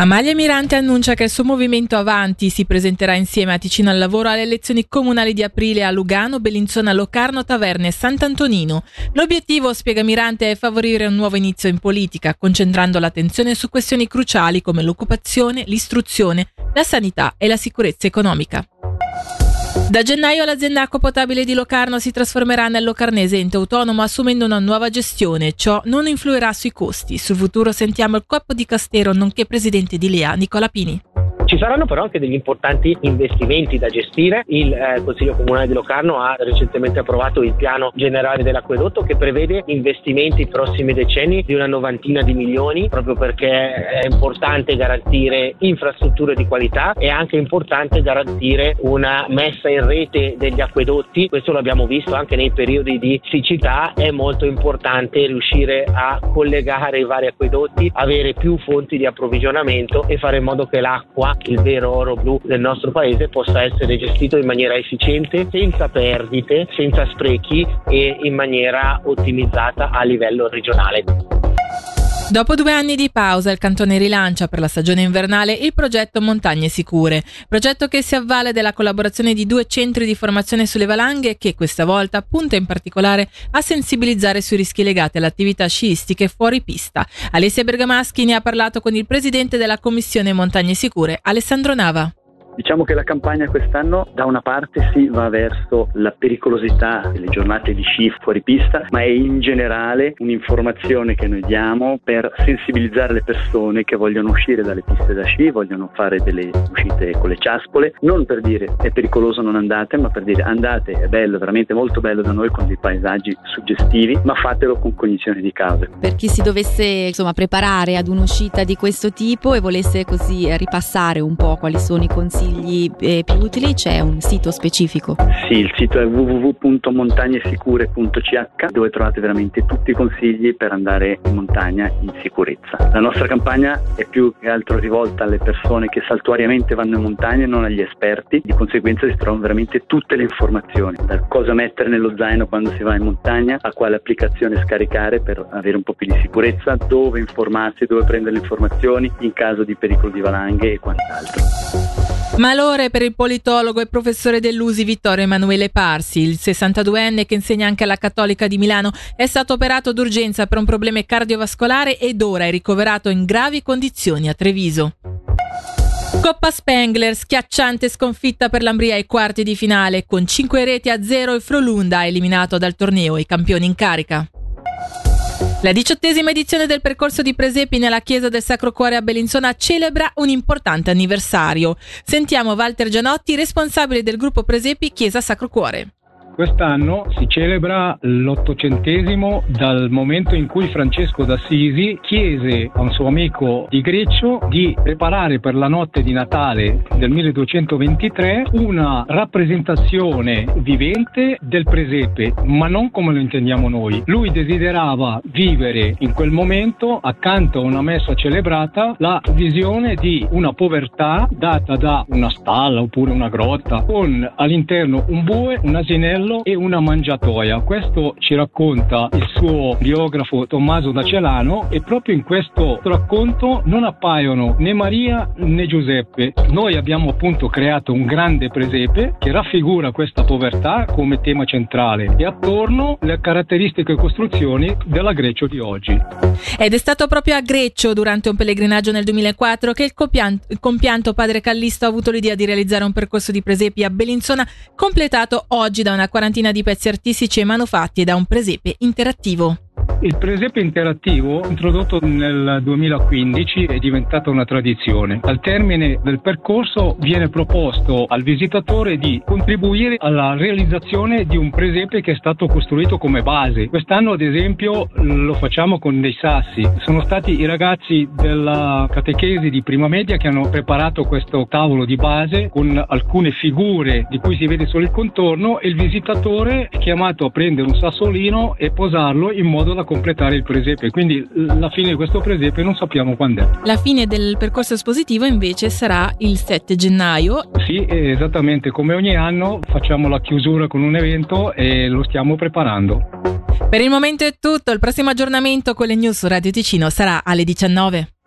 Amalia Mirante annuncia che il suo movimento Avanti si presenterà insieme a Ticino al lavoro alle elezioni comunali di aprile a Lugano, Bellinzona, Locarno, Taverne e Sant'Antonino. L'obiettivo, spiega Mirante, è favorire un nuovo inizio in politica, concentrando l'attenzione su questioni cruciali come l'occupazione, l'istruzione, la sanità e la sicurezza economica. Da gennaio l'azienda acqua potabile di Locarno si trasformerà nel Locarnese ente autonomo assumendo una nuova gestione. Ciò non influirà sui costi. Sul futuro sentiamo il capo di Castero nonché presidente di Lea, Nicola Pini. Ci saranno però anche degli importanti investimenti da gestire. Il eh, Consiglio Comunale di Locarno ha recentemente approvato il piano generale dell'acquedotto che prevede investimenti nei prossimi decenni di una novantina di milioni proprio perché è importante garantire infrastrutture di qualità e anche importante garantire una messa in rete degli acquedotti. Questo l'abbiamo visto anche nei periodi di siccità. È molto importante riuscire a collegare i vari acquedotti, avere più fonti di approvvigionamento e fare in modo che l'acqua il vero oro blu del nostro paese possa essere gestito in maniera efficiente, senza perdite, senza sprechi e in maniera ottimizzata a livello regionale. Dopo due anni di pausa, il cantone rilancia per la stagione invernale il progetto Montagne Sicure, progetto che si avvale della collaborazione di due centri di formazione sulle valanghe che questa volta punta in particolare a sensibilizzare sui rischi legati alle attività sciistiche fuori pista. Alessia Bergamaschi ne ha parlato con il presidente della Commissione Montagne Sicure, Alessandro Nava. Diciamo che la campagna quest'anno da una parte si va verso la pericolosità delle giornate di sci fuori pista, ma è in generale un'informazione che noi diamo per sensibilizzare le persone che vogliono uscire dalle piste da sci, vogliono fare delle uscite con le ciaspole, non per dire è pericoloso non andate, ma per dire andate, è bello, veramente molto bello da noi con dei paesaggi suggestivi, ma fatelo con cognizione di causa. Per chi si dovesse insomma preparare ad un'uscita di questo tipo e volesse così ripassare un po' quali sono i consigli consigli eh, più utili c'è un sito specifico? Sì, il sito è www.montagnesicure.ch dove trovate veramente tutti i consigli per andare in montagna in sicurezza. La nostra campagna è più che altro rivolta alle persone che saltuariamente vanno in montagna e non agli esperti, di conseguenza si trovano veramente tutte le informazioni, da cosa mettere nello zaino quando si va in montagna, a quale applicazione scaricare per avere un po' più di sicurezza, dove informarsi, dove prendere le informazioni in caso di pericolo di valanghe e quant'altro. Malore per il politologo e professore dell'USI Vittorio Emanuele Parsi. Il 62enne che insegna anche alla Cattolica di Milano è stato operato d'urgenza per un problema cardiovascolare ed ora è ricoverato in gravi condizioni a Treviso. Coppa Spengler, schiacciante sconfitta per l'Ambria ai quarti di finale. Con 5 reti a 0 il Frolunda eliminato dal torneo i campioni in carica. La diciottesima edizione del percorso di Presepi nella chiesa del Sacro Cuore a Bellinzona celebra un importante anniversario. Sentiamo Walter Gianotti, responsabile del gruppo Presepi Chiesa Sacro Cuore. Quest'anno si celebra l'ottocentesimo dal momento in cui Francesco d'Assisi chiese a un suo amico di Greccio di preparare per la notte di Natale del 1223 una rappresentazione vivente del presepe, ma non come lo intendiamo noi. Lui desiderava vivere in quel momento, accanto a una messa celebrata, la visione di una povertà data da una stalla oppure una grotta con all'interno un bue, un asinello cavallo e una mangiatoia. Questo ci racconta il suo biografo Tommaso da Celano e proprio in questo racconto non appaiono né Maria né Giuseppe. Noi abbiamo appunto creato un grande presepe che raffigura questa povertà come tema centrale e attorno le caratteristiche e costruzioni della Grecia di oggi. Ed è stato proprio a Greccio durante un pellegrinaggio nel 2004 che il, compianto, il compianto padre Callisto ha avuto l'idea di realizzare un percorso di presepi a Bellinzona completato oggi da una quarantina di pezzi artistici e manufatti da un presepe interattivo. Il presepe interattivo, introdotto nel 2015, è diventato una tradizione. Al termine del percorso viene proposto al visitatore di contribuire alla realizzazione di un presepe che è stato costruito come base. Quest'anno, ad esempio, lo facciamo con dei sassi. Sono stati i ragazzi della catechesi di prima media che hanno preparato questo tavolo di base con alcune figure di cui si vede solo il contorno e il visitatore è chiamato a prendere un sassolino e posarlo in modo da completare il presepe, quindi la fine di questo presepe non sappiamo quando è. La fine del percorso espositivo invece sarà il 7 gennaio. Sì, esattamente come ogni anno facciamo la chiusura con un evento e lo stiamo preparando. Per il momento è tutto, il prossimo aggiornamento con le news su Radio Ticino sarà alle 19.